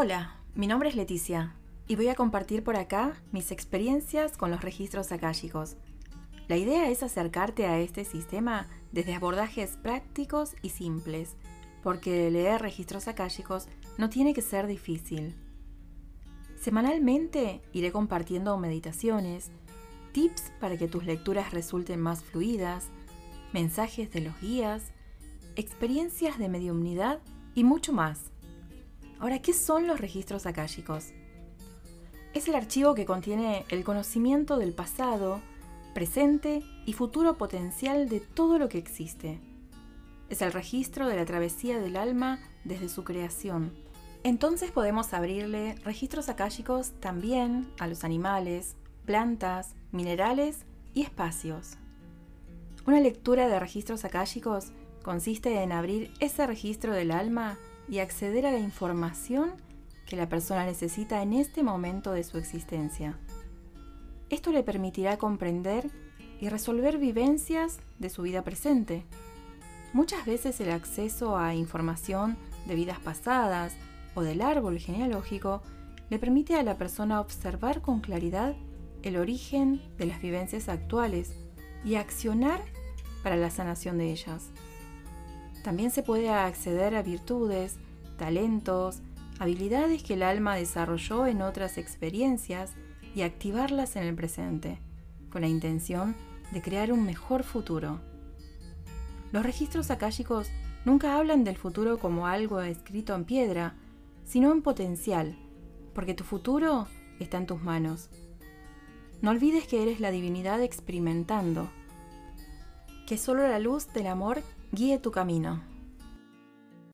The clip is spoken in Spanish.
Hola, mi nombre es Leticia y voy a compartir por acá mis experiencias con los registros akáshicos. La idea es acercarte a este sistema desde abordajes prácticos y simples, porque leer registros akáshicos no tiene que ser difícil. Semanalmente iré compartiendo meditaciones, tips para que tus lecturas resulten más fluidas, mensajes de los guías, experiencias de mediumnidad y mucho más. Ahora, ¿qué son los registros akáshicos? Es el archivo que contiene el conocimiento del pasado, presente y futuro potencial de todo lo que existe. Es el registro de la travesía del alma desde su creación. Entonces podemos abrirle registros akáshicos también a los animales, plantas, minerales y espacios. Una lectura de registros akáshicos consiste en abrir ese registro del alma y acceder a la información que la persona necesita en este momento de su existencia. Esto le permitirá comprender y resolver vivencias de su vida presente. Muchas veces el acceso a información de vidas pasadas o del árbol genealógico le permite a la persona observar con claridad el origen de las vivencias actuales y accionar para la sanación de ellas. También se puede acceder a virtudes, talentos, habilidades que el alma desarrolló en otras experiencias y activarlas en el presente, con la intención de crear un mejor futuro. Los registros akáshicos nunca hablan del futuro como algo escrito en piedra, sino en potencial, porque tu futuro está en tus manos. No olvides que eres la divinidad experimentando, que solo la luz del amor guíe tu camino.